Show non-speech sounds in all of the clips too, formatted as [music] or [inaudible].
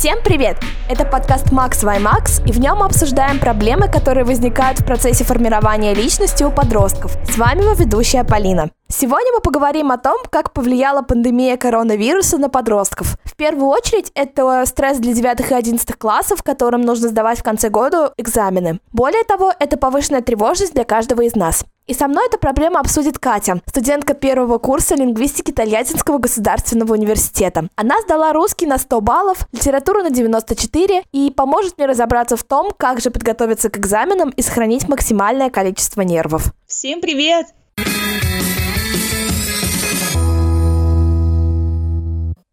Всем привет! Это подкаст Max by Max, и в нем мы обсуждаем проблемы, которые возникают в процессе формирования личности у подростков. С вами его ведущая Полина. Сегодня мы поговорим о том, как повлияла пандемия коронавируса на подростков. В первую очередь, это стресс для 9 и 11 классов, которым нужно сдавать в конце года экзамены. Более того, это повышенная тревожность для каждого из нас. И со мной эту проблему обсудит Катя, студентка первого курса лингвистики Тольяттинского государственного университета. Она сдала русский на 100 баллов, литературу на 94 и поможет мне разобраться в том, как же подготовиться к экзаменам и сохранить максимальное количество нервов. Всем привет!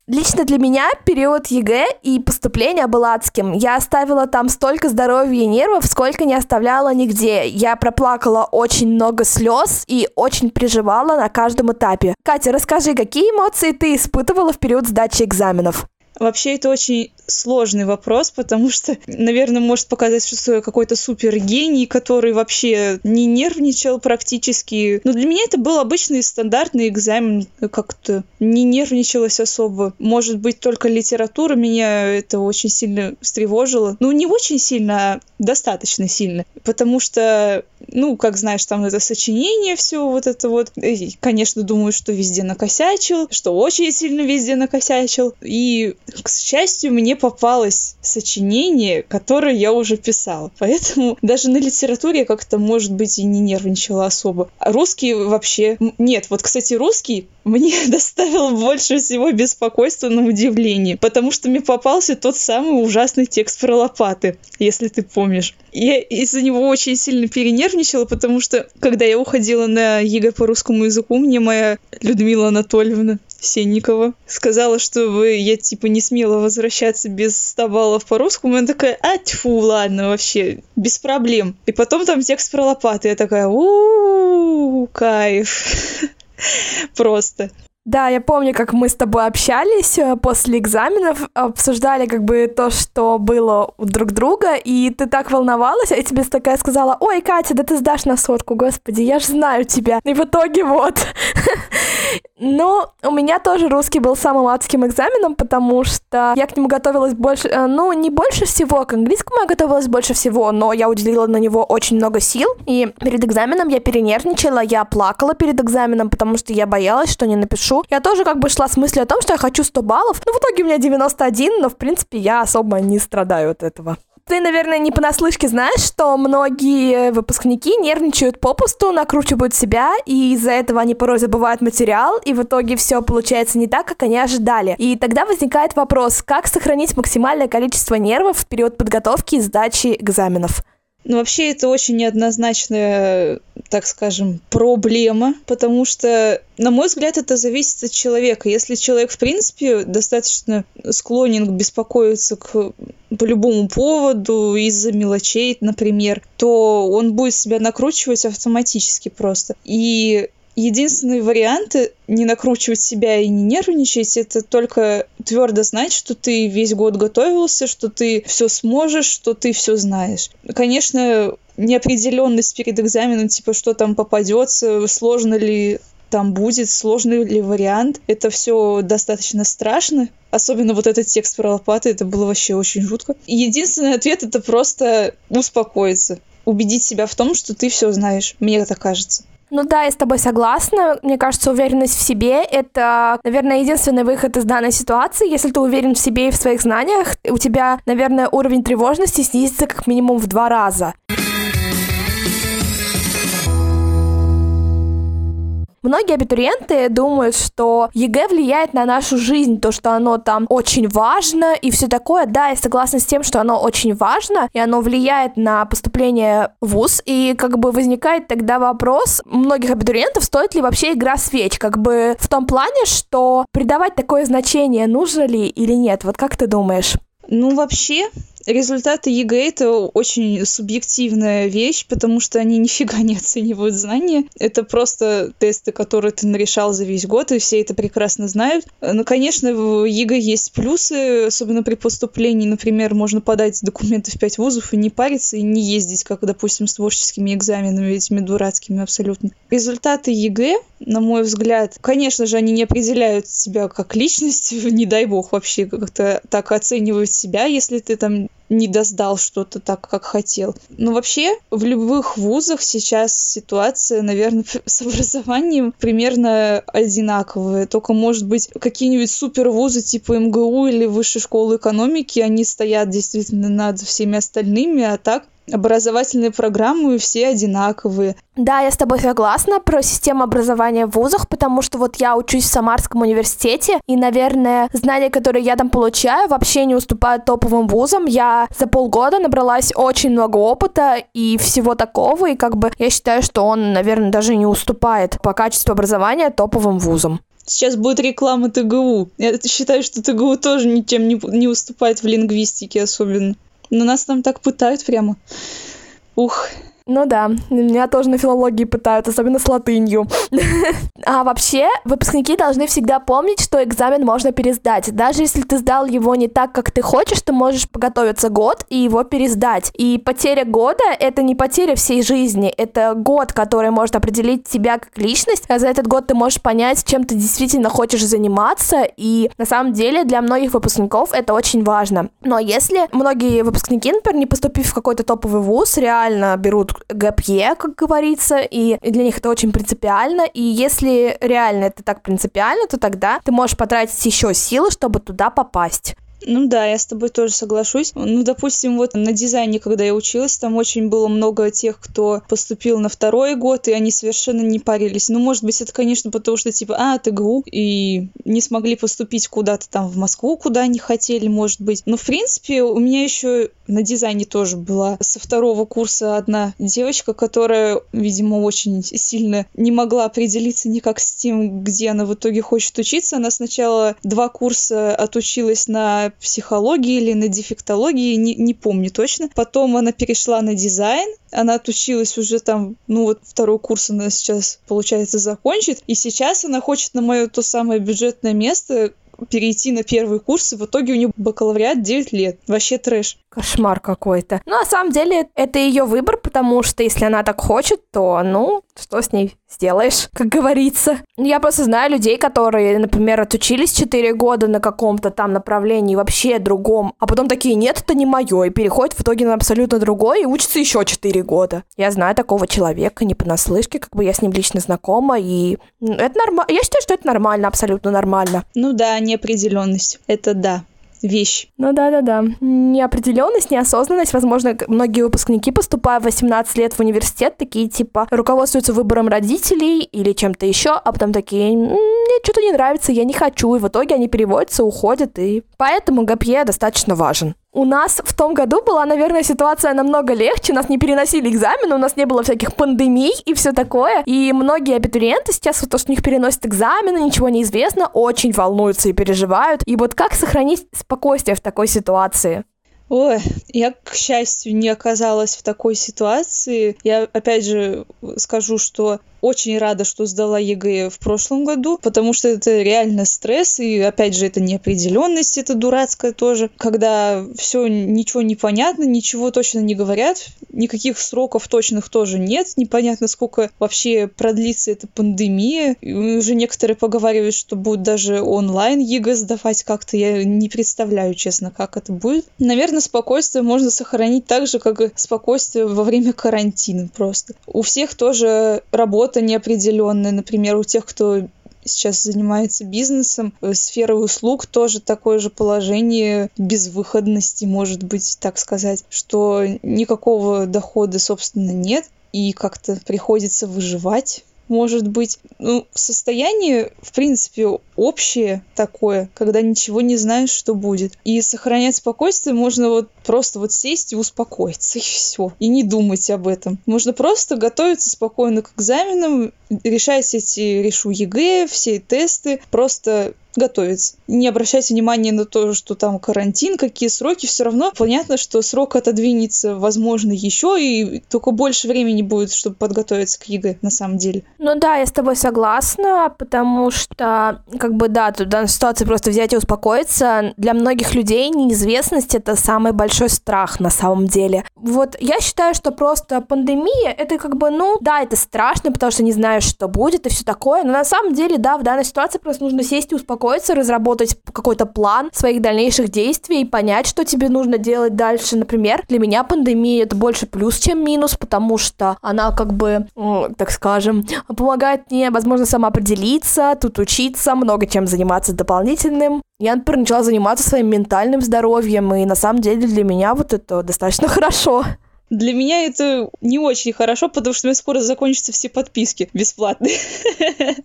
Лично для меня период ЕГЭ и поступления был адским. Я оставила там столько здоровья и нервов, сколько не оставляла нигде. Я проплакала очень много слез и очень переживала на каждом этапе. Катя, расскажи, какие эмоции ты испытывала в период сдачи экзаменов? Вообще это очень сложный вопрос, потому что, наверное, может показаться, что я какой-то супер гений, который вообще не нервничал практически. Но для меня это был обычный стандартный экзамен, как-то не нервничалось особо. Может быть, только литература меня это очень сильно встревожила. Ну, не очень сильно, а достаточно сильно. Потому что, ну, как знаешь, там это сочинение, все вот это вот. И, конечно, думаю, что везде накосячил, что очень сильно везде накосячил. И, к счастью, мне попалось сочинение, которое я уже писала. Поэтому [laughs] даже на литературе как-то, может быть, и не нервничала особо. А русский вообще... Нет, вот, кстати, русский мне [laughs] доставил больше всего беспокойства на удивление, потому что мне попался тот самый ужасный текст про лопаты, если ты помнишь. Я из-за него очень сильно перенервничала, потому что, когда я уходила на ЕГЭ по русскому языку, мне моя Людмила Анатольевна Сенникова сказала, что я, типа, не смела возвращаться без 100 баллов по русскому. Она такая, а, тьфу, ладно, вообще, без проблем. И потом там текст про лопаты. Я такая, у кайф. [laughs] Просто. Да, я помню, как мы с тобой общались э, после экзаменов, обсуждали как бы то, что было у друг друга, и ты так волновалась, а я тебе такая сказала, ой, Катя, да ты сдашь на сотку, господи, я же знаю тебя. И в итоге вот. [laughs] Ну, у меня тоже русский был самым адским экзаменом, потому что я к нему готовилась больше, э, ну, не больше всего, к английскому я готовилась больше всего, но я уделила на него очень много сил, и перед экзаменом я перенервничала, я плакала перед экзаменом, потому что я боялась, что не напишу. Я тоже как бы шла с мыслью о том, что я хочу 100 баллов, но в итоге у меня 91, но, в принципе, я особо не страдаю от этого. Ты, наверное, не понаслышке знаешь, что многие выпускники нервничают попусту, накручивают себя, и из-за этого они порой забывают материал, и в итоге все получается не так, как они ожидали. И тогда возникает вопрос, как сохранить максимальное количество нервов в период подготовки и сдачи экзаменов. Ну, вообще, это очень неоднозначная, так скажем, проблема, потому что, на мой взгляд, это зависит от человека. Если человек, в принципе, достаточно склонен беспокоиться к по любому поводу, из-за мелочей, например, то он будет себя накручивать автоматически просто. И единственный вариант не накручивать себя и не нервничать, это только твердо знать, что ты весь год готовился, что ты все сможешь, что ты все знаешь. Конечно, неопределенность перед экзаменом, типа, что там попадется, сложно ли там будет, сложный ли вариант. Это все достаточно страшно. Особенно вот этот текст про лопаты, это было вообще очень жутко. Единственный ответ это просто успокоиться. Убедить себя в том, что ты все знаешь. Мне это кажется. Ну да, я с тобой согласна. Мне кажется, уверенность в себе — это, наверное, единственный выход из данной ситуации. Если ты уверен в себе и в своих знаниях, у тебя, наверное, уровень тревожности снизится как минимум в два раза. Многие абитуриенты думают, что ЕГЭ влияет на нашу жизнь, то, что оно там очень важно и все такое. Да, я согласна с тем, что оно очень важно, и оно влияет на поступление в ВУЗ, и как бы возникает тогда вопрос многих абитуриентов, стоит ли вообще игра свеч, как бы в том плане, что придавать такое значение нужно ли или нет, вот как ты думаешь? Ну, вообще, результаты ЕГЭ — это очень субъективная вещь, потому что они нифига не оценивают знания. Это просто тесты, которые ты нарешал за весь год, и все это прекрасно знают. Но, конечно, в ЕГЭ есть плюсы, особенно при поступлении. Например, можно подать документы в пять вузов и не париться, и не ездить, как, допустим, с творческими экзаменами, этими дурацкими абсолютно. Результаты ЕГЭ, на мой взгляд, конечно же, они не определяют тебя как личность, [laughs] не дай бог вообще как-то так оценивают себя, если ты там не досдал что-то так, как хотел. Но вообще в любых вузах сейчас ситуация, наверное, [laughs] с образованием примерно одинаковая. Только, может быть, какие-нибудь супер вузы типа МГУ или Высшей школы экономики, они стоят действительно над всеми остальными, а так образовательные программы все одинаковые. Да, я с тобой согласна про систему образования в вузах, потому что вот я учусь в Самарском университете, и, наверное, знания, которые я там получаю, вообще не уступают топовым вузам. Я за полгода набралась очень много опыта и всего такого, и как бы я считаю, что он, наверное, даже не уступает по качеству образования топовым вузам. Сейчас будет реклама ТГУ. Я считаю, что ТГУ тоже ничем не, не уступает в лингвистике особенно. Но нас там так пытают прямо. Ух, ну да, меня тоже на филологии пытают, особенно с латынью. [laughs] А вообще, выпускники должны всегда помнить, что экзамен можно пересдать. Даже если ты сдал его не так, как ты хочешь, ты можешь подготовиться год и его пересдать. И потеря года — это не потеря всей жизни, это год, который может определить тебя как личность. А за этот год ты можешь понять, чем ты действительно хочешь заниматься, и на самом деле для многих выпускников это очень важно. Но если многие выпускники, например, не поступив в какой-то топовый вуз, реально берут ГПЕ, как говорится, и для них это очень принципиально, и если реально это так принципиально, то тогда ты можешь потратить еще силы, чтобы туда попасть. Ну да, я с тобой тоже соглашусь. Ну, допустим, вот на дизайне, когда я училась, там очень было много тех, кто поступил на второй год, и они совершенно не парились. Ну, может быть, это, конечно, потому что, типа, а, ТГУ, и не смогли поступить куда-то там в Москву, куда они хотели, может быть. Но, в принципе, у меня еще на дизайне тоже была со второго курса одна девочка, которая, видимо, очень сильно не могла определиться никак с тем, где она в итоге хочет учиться. Она сначала два курса отучилась на психологии или на дефектологии, не, не помню точно. Потом она перешла на дизайн, она отучилась уже там, ну вот второй курс она сейчас, получается, закончит, и сейчас она хочет на мое то самое бюджетное место, перейти на первый курс, и в итоге у нее бакалавриат 9 лет. Вообще трэш. Кошмар какой-то. Ну, на самом деле, это ее выбор, потому что если она так хочет, то, ну, что с ней сделаешь, [laughs] как говорится. Я просто знаю людей, которые, например, отучились 4 года на каком-то там направлении вообще другом, а потом такие, нет, это не мое, и переходят в итоге на абсолютно другое и учатся еще 4 года. Я знаю такого человека, не понаслышке, как бы я с ним лично знакома, и это нормально. Я считаю, что это нормально, абсолютно нормально. Ну да, неопределенность. Это да вещь. Ну да-да-да. Неопределенность, неосознанность. Возможно, многие выпускники, поступая в 18 лет в университет, такие типа руководствуются выбором родителей или чем-то еще, а потом такие, мне что-то не нравится, я не хочу. И в итоге они переводятся, уходят. И поэтому ГПЕ достаточно важен. У нас в том году была, наверное, ситуация намного легче. Нас не переносили экзамены, у нас не было всяких пандемий и все такое. И многие абитуриенты сейчас, вот то, что у них переносят экзамены, ничего не известно, очень волнуются и переживают. И вот как сохранить спокойствие в такой ситуации? Ой, я, к счастью, не оказалась в такой ситуации. Я, опять же, скажу, что очень рада, что сдала ЕГЭ в прошлом году, потому что это реально стресс, и опять же, это неопределенность, это дурацкая тоже, когда все ничего не понятно, ничего точно не говорят, никаких сроков точных тоже нет, непонятно, сколько вообще продлится эта пандемия. И уже некоторые поговаривают, что будут даже онлайн ЕГЭ сдавать как-то, я не представляю, честно, как это будет. Наверное, спокойствие можно сохранить так же, как и спокойствие во время карантина просто. У всех тоже работа работа неопределенная, например, у тех, кто сейчас занимается бизнесом, э, сфера услуг тоже такое же положение безвыходности, может быть, так сказать, что никакого дохода, собственно, нет, и как-то приходится выживать может быть, ну, состояние, в принципе, общее такое, когда ничего не знаешь, что будет. И сохранять спокойствие можно вот просто вот сесть и успокоиться, и все. И не думать об этом. Можно просто готовиться спокойно к экзаменам, решать эти, решу ЕГЭ, все тесты, просто готовиться. Не обращать внимания на то, что там карантин, какие сроки, все равно понятно, что срок отодвинется, возможно, еще, и только больше времени будет, чтобы подготовиться к ЕГЭ, на самом деле. Ну да, я с тобой согласна, потому что, как бы, да, тут в данной ситуации просто взять и успокоиться. Для многих людей неизвестность — это самый большой страх на самом деле. Вот я считаю, что просто пандемия — это как бы, ну, да, это страшно, потому что не знаешь, что будет и все такое, но на самом деле, да, в данной ситуации просто нужно сесть и успокоиться, разработать какой-то план своих дальнейших действий и понять, что тебе нужно делать дальше. Например, для меня пандемия — это больше плюс, чем минус, потому что она как бы, так скажем, помогает мне, возможно, самоопределиться, тут учиться, много чем заниматься дополнительным. Я, например, начала заниматься своим ментальным здоровьем, и на самом деле для меня вот это достаточно [laughs] хорошо. Для меня это не очень хорошо, потому что у меня скоро закончатся все подписки бесплатные. [laughs]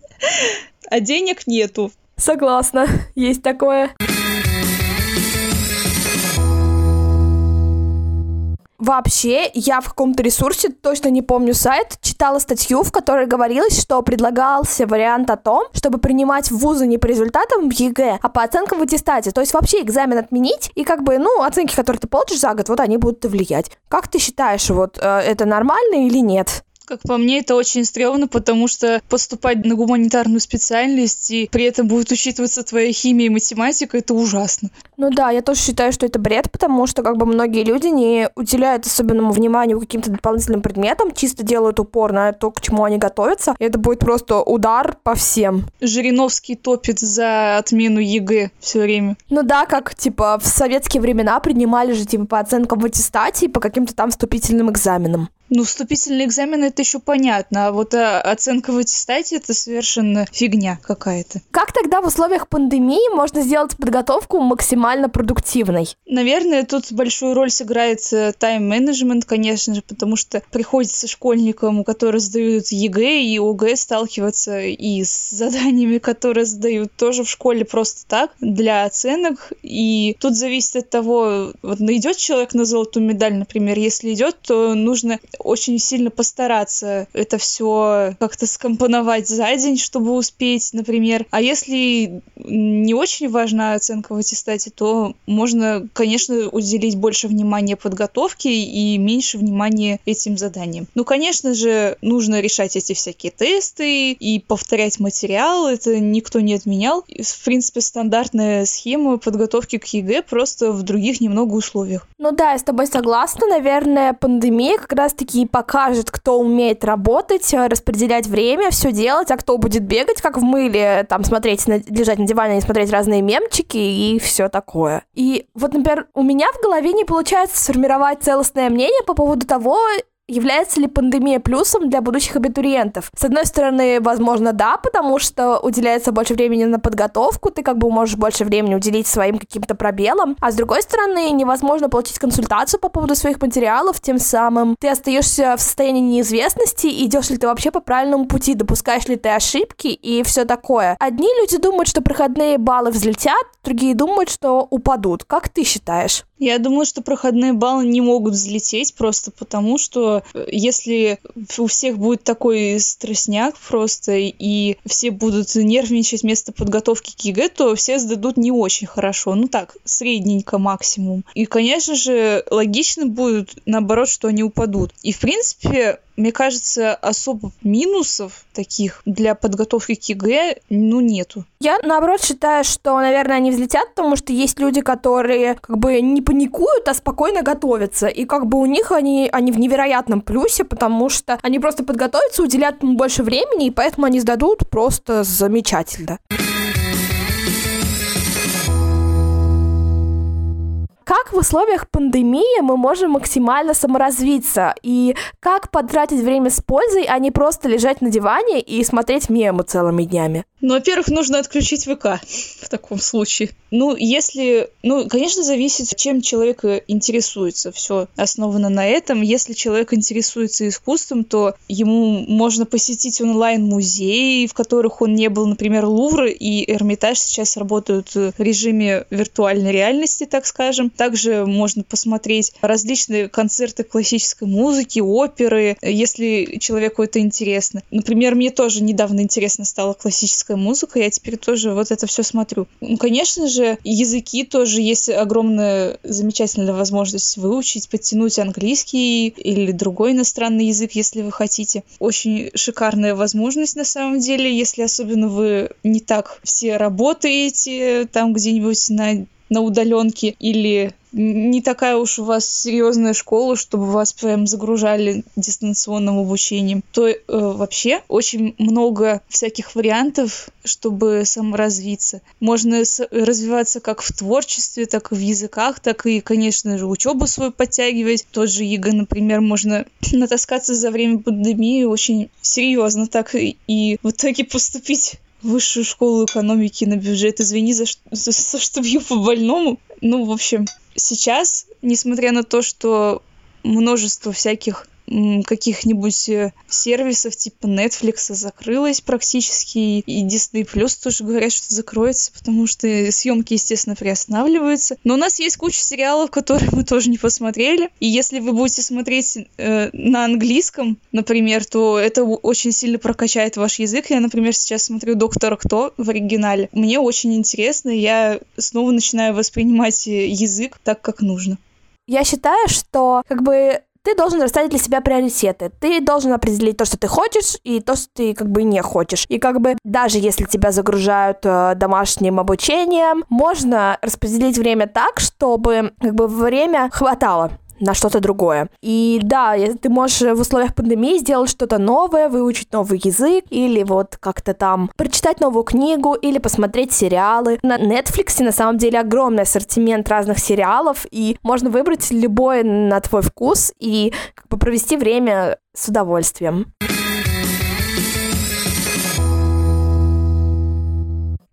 А денег нету. Согласна, [laughs] есть такое. Вообще, я в каком-то ресурсе, точно не помню сайт, читала статью, в которой говорилось, что предлагался вариант о том, чтобы принимать в вузы не по результатам ЕГЭ, а по оценкам в аттестате. То есть вообще экзамен отменить, и как бы, ну, оценки, которые ты получишь за год, вот они будут влиять. Как ты считаешь, вот э, это нормально или нет? Как по мне, это очень стрёмно, потому что поступать на гуманитарную специальность и при этом будет учитываться твоя химия и математика, это ужасно. Ну да, я тоже считаю, что это бред, потому что как бы многие люди не уделяют особенного внимания каким-то дополнительным предметам, чисто делают упор на то, к чему они готовятся. И это будет просто удар по всем. Жириновский топит за отмену ЕГЭ все время. Ну да, как типа в советские времена принимали же типа по оценкам в аттестате и по каким-то там вступительным экзаменам. Ну, вступительный экзамен это еще понятно, а вот а, оценка в аттестате это совершенно фигня какая-то. Как тогда в условиях пандемии можно сделать подготовку максимально продуктивной? Наверное, тут большую роль сыграет э, тайм-менеджмент, конечно же, потому что приходится школьникам, которые сдают ЕГЭ и ОГЭ, сталкиваться и с заданиями, которые сдают тоже в школе просто так, для оценок. И тут зависит от того, вот идет человек на золотую медаль, например, если идет, то нужно очень сильно постараться это все как-то скомпоновать за день, чтобы успеть, например. А если не очень важна оценка в аттестате, то можно, конечно, уделить больше внимания подготовке и меньше внимания этим заданиям. Ну, конечно же, нужно решать эти всякие тесты и повторять материал, это никто не отменял. В принципе, стандартная схема подготовки к ЕГЭ, просто в других немного условиях. Ну да, я с тобой согласна. Наверное, пандемия как раз-таки таки покажет, кто умеет работать, э, распределять время, все делать, а кто будет бегать, как в мыле, там, смотреть, на, лежать на диване и смотреть разные мемчики и все такое. И вот, например, у меня в голове не получается сформировать целостное мнение по поводу того, Является ли пандемия плюсом для будущих абитуриентов? С одной стороны, возможно, да, потому что уделяется больше времени на подготовку, ты как бы можешь больше времени уделить своим каким-то пробелам, а с другой стороны, невозможно получить консультацию по поводу своих материалов, тем самым ты остаешься в состоянии неизвестности, идешь ли ты вообще по правильному пути, допускаешь ли ты ошибки и все такое. Одни люди думают, что проходные баллы взлетят, другие думают, что упадут. Как ты считаешь? Я думаю, что проходные баллы не могут взлететь просто потому, что если у всех будет такой стрессняк просто, и все будут нервничать вместо подготовки к ЕГЭ, то все сдадут не очень хорошо. Ну так, средненько максимум. И, конечно же, логично будет, наоборот, что они упадут. И, в принципе, мне кажется, особо минусов таких для подготовки к ЕГЭ, ну, нету. Я, наоборот, считаю, что, наверное, они взлетят, потому что есть люди, которые как бы не паникуют, а спокойно готовятся. И как бы у них они, они в невероятном плюсе, потому что они просто подготовятся, уделят ему больше времени, и поэтому они сдадут просто замечательно. Как в условиях пандемии мы можем максимально саморазвиться? И как потратить время с пользой, а не просто лежать на диване и смотреть мемы целыми днями? Ну, во-первых, нужно отключить ВК [laughs] в таком случае. Ну, если... Ну, конечно, зависит, чем человек интересуется. Все основано на этом. Если человек интересуется искусством, то ему можно посетить онлайн-музеи, в которых он не был, например, Лувр и Эрмитаж сейчас работают в режиме виртуальной реальности, так скажем. Также можно посмотреть различные концерты классической музыки, оперы, если человеку это интересно. Например, мне тоже недавно интересно стала классическая музыка, я теперь тоже вот это все смотрю. Ну, конечно же, языки тоже есть огромная замечательная возможность выучить, подтянуть английский или другой иностранный язык, если вы хотите. Очень шикарная возможность на самом деле, если особенно вы не так все работаете там где-нибудь на на удаленке или не такая уж у вас серьезная школа, чтобы вас прям загружали дистанционным обучением, то э, вообще очень много всяких вариантов, чтобы саморазвиться. Можно развиваться как в творчестве, так и в языках, так и, конечно же, учебу свою подтягивать. Тот же ЕГЭ, например, можно [laughs] натаскаться за время пандемии очень серьезно так и, и в итоге поступить высшую школу экономики на бюджет. Извини за, за, за что бью по больному. Ну, в общем, сейчас, несмотря на то, что множество всяких каких-нибудь э, сервисов типа Netflix закрылась практически, и Disney Plus тоже говорят, что закроется, потому что съемки, естественно, приостанавливаются. Но у нас есть куча сериалов, которые мы тоже не посмотрели, и если вы будете смотреть э, на английском, например, то это очень сильно прокачает ваш язык. Я, например, сейчас смотрю «Доктора Кто» в оригинале. Мне очень интересно, я снова начинаю воспринимать э, язык так, как нужно. Я считаю, что как бы ты должен расставить для себя приоритеты. Ты должен определить то, что ты хочешь, и то, что ты как бы не хочешь. И как бы даже если тебя загружают э, домашним обучением, можно распределить время так, чтобы как бы время хватало на что-то другое. И да, ты можешь в условиях пандемии сделать что-то новое, выучить новый язык, или вот как-то там прочитать новую книгу, или посмотреть сериалы. На Netflix на самом деле огромный ассортимент разных сериалов, и можно выбрать любой на твой вкус и как бы провести время с удовольствием.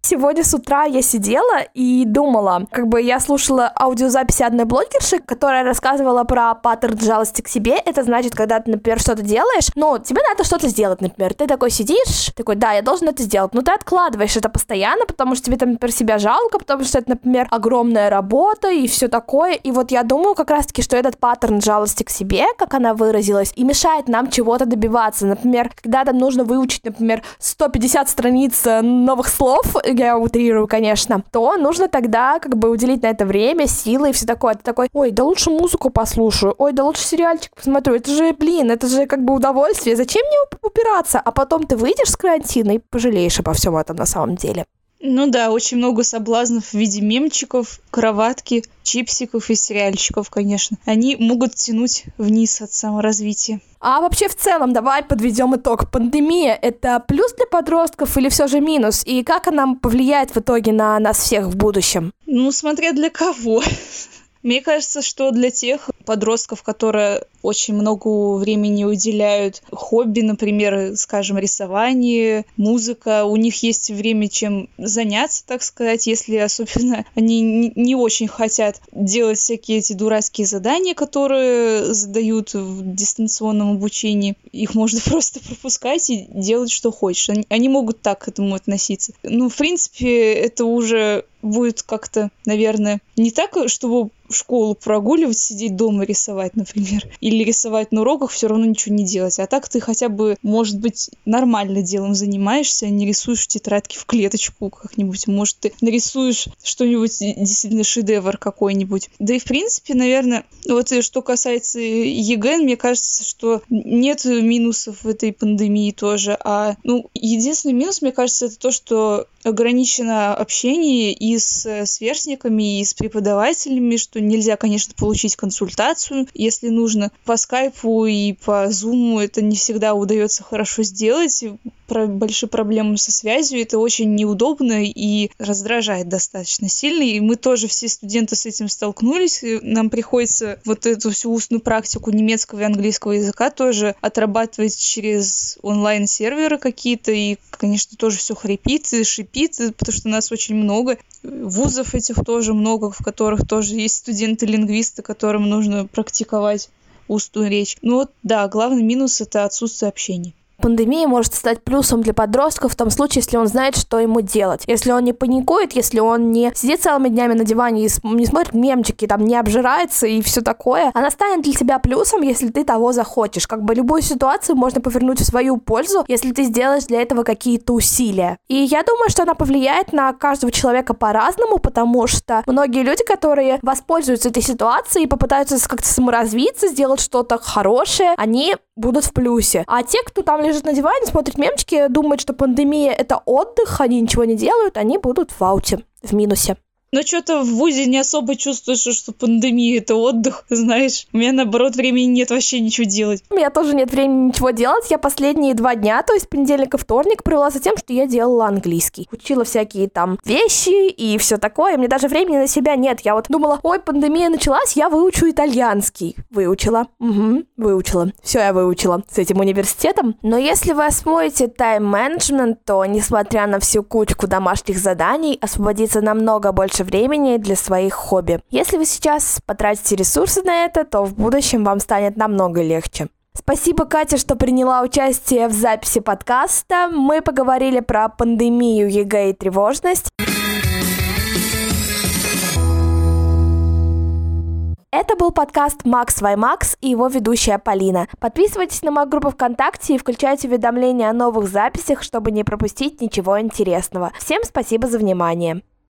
Сегодня с утра я сидела и думала, как бы я слушала аудиозаписи одной блогерши, которая рассказывала про паттерн жалости к себе. Это значит, когда ты, например, что-то делаешь, но тебе надо что-то сделать, например. Ты такой сидишь, такой, да, я должен это сделать. Но ты откладываешь это постоянно, потому что тебе там, например, себя жалко, потому что это, например, огромная работа и все такое. И вот я думаю как раз-таки, что этот паттерн жалости к себе, как она выразилась, и мешает нам чего-то добиваться. Например, когда там нужно выучить, например, 150 страниц э, новых слов, я утрирую, конечно, то нужно тогда как бы уделить на это время, силы и все такое. Ты такой, ой, да лучше музыку послушаю, ой, да лучше сериальчик посмотрю. Это же, блин, это же как бы удовольствие. Зачем мне упираться? А потом ты выйдешь с карантина и пожалеешь обо всем этом на самом деле. Ну да, очень много соблазнов в виде мемчиков, кроватки, чипсиков и сериальчиков, конечно. Они могут тянуть вниз от саморазвития. А вообще в целом давай подведем итог. Пандемия — это плюс для подростков или все же минус? И как она повлияет в итоге на нас всех в будущем? Ну, смотря для кого. [laughs] Мне кажется, что для тех подростков, которые очень много времени уделяют хобби, например, скажем, рисование, музыка, у них есть время чем заняться, так сказать, если особенно [laughs] они не очень хотят делать всякие эти дурацкие задания, которые задают в дистанционном обучении. Их можно [laughs] просто пропускать и делать, что хочешь. Они, могут так к этому относиться. Ну, в принципе, это уже будет как-то, наверное, не так, чтобы в школу прогуливать, сидеть дома рисовать, например, [laughs] или рисовать на уроках, все равно ничего не делать. А так ты хотя бы, может быть, нормально делом занимаешься, а не рисуешь тетрадки в клеточку как-нибудь. Может, ты нарисуешь что-нибудь действительно шедевр какой-нибудь. Да и, в принципе, наверное, вот что касается ЕГЭ, мне кажется, что нет минусов в этой пандемии тоже. А, ну, единственный минус, мне кажется, это то, что ограничено общение и с сверстниками, и с преподавателями, что нельзя, конечно, получить консультацию, если нужно. По скайпу и по зуму это не всегда удается хорошо сделать. Про большие проблемы со связью. Это очень неудобно и раздражает достаточно сильно. И мы тоже все студенты с этим столкнулись. И нам приходится вот эту всю устную практику немецкого и английского языка тоже отрабатывать через онлайн-серверы какие-то. И, конечно, тоже все хрипит и шипит, потому что нас очень много. Вузов этих тоже много, в которых тоже есть студенты-лингвисты, которым нужно практиковать устную речь. Ну вот, да, главный минус — это отсутствие общения. Пандемия может стать плюсом для подростка в том случае, если он знает, что ему делать. Если он не паникует, если он не сидит целыми днями на диване и не смотрит мемчики, там не обжирается и все такое, она станет для тебя плюсом, если ты того захочешь. Как бы любую ситуацию можно повернуть в свою пользу, если ты сделаешь для этого какие-то усилия. И я думаю, что она повлияет на каждого человека по-разному, потому что многие люди, которые воспользуются этой ситуацией и попытаются как-то саморазвиться, сделать что-то хорошее, они будут в плюсе. А те, кто там лежит на диване, смотрит мемчики, думают, что пандемия — это отдых, они ничего не делают, они будут в ауте, в минусе. Но что-то в ВУЗе не особо чувствуешь, что пандемия — это отдых, [laughs] знаешь. У меня, наоборот, времени нет вообще ничего делать. У меня тоже нет времени ничего делать. Я последние два дня, то есть понедельник и вторник, провела за тем, что я делала английский. Учила всякие там вещи и все такое. Мне даже времени на себя нет. Я вот думала, ой, пандемия началась, я выучу итальянский. Выучила. Угу, выучила. Все я выучила с этим университетом. Но если вы освоите тайм-менеджмент, то, несмотря на всю кучку домашних заданий, освободится намного больше больше времени для своих хобби. Если вы сейчас потратите ресурсы на это, то в будущем вам станет намного легче. Спасибо, Катя, что приняла участие в записи подкаста. Мы поговорили про пандемию ЕГЭ и тревожность. Это был подкаст «Макс Ваймакс» и его ведущая Полина. Подписывайтесь на мою группу ВКонтакте и включайте уведомления о новых записях, чтобы не пропустить ничего интересного. Всем спасибо за внимание.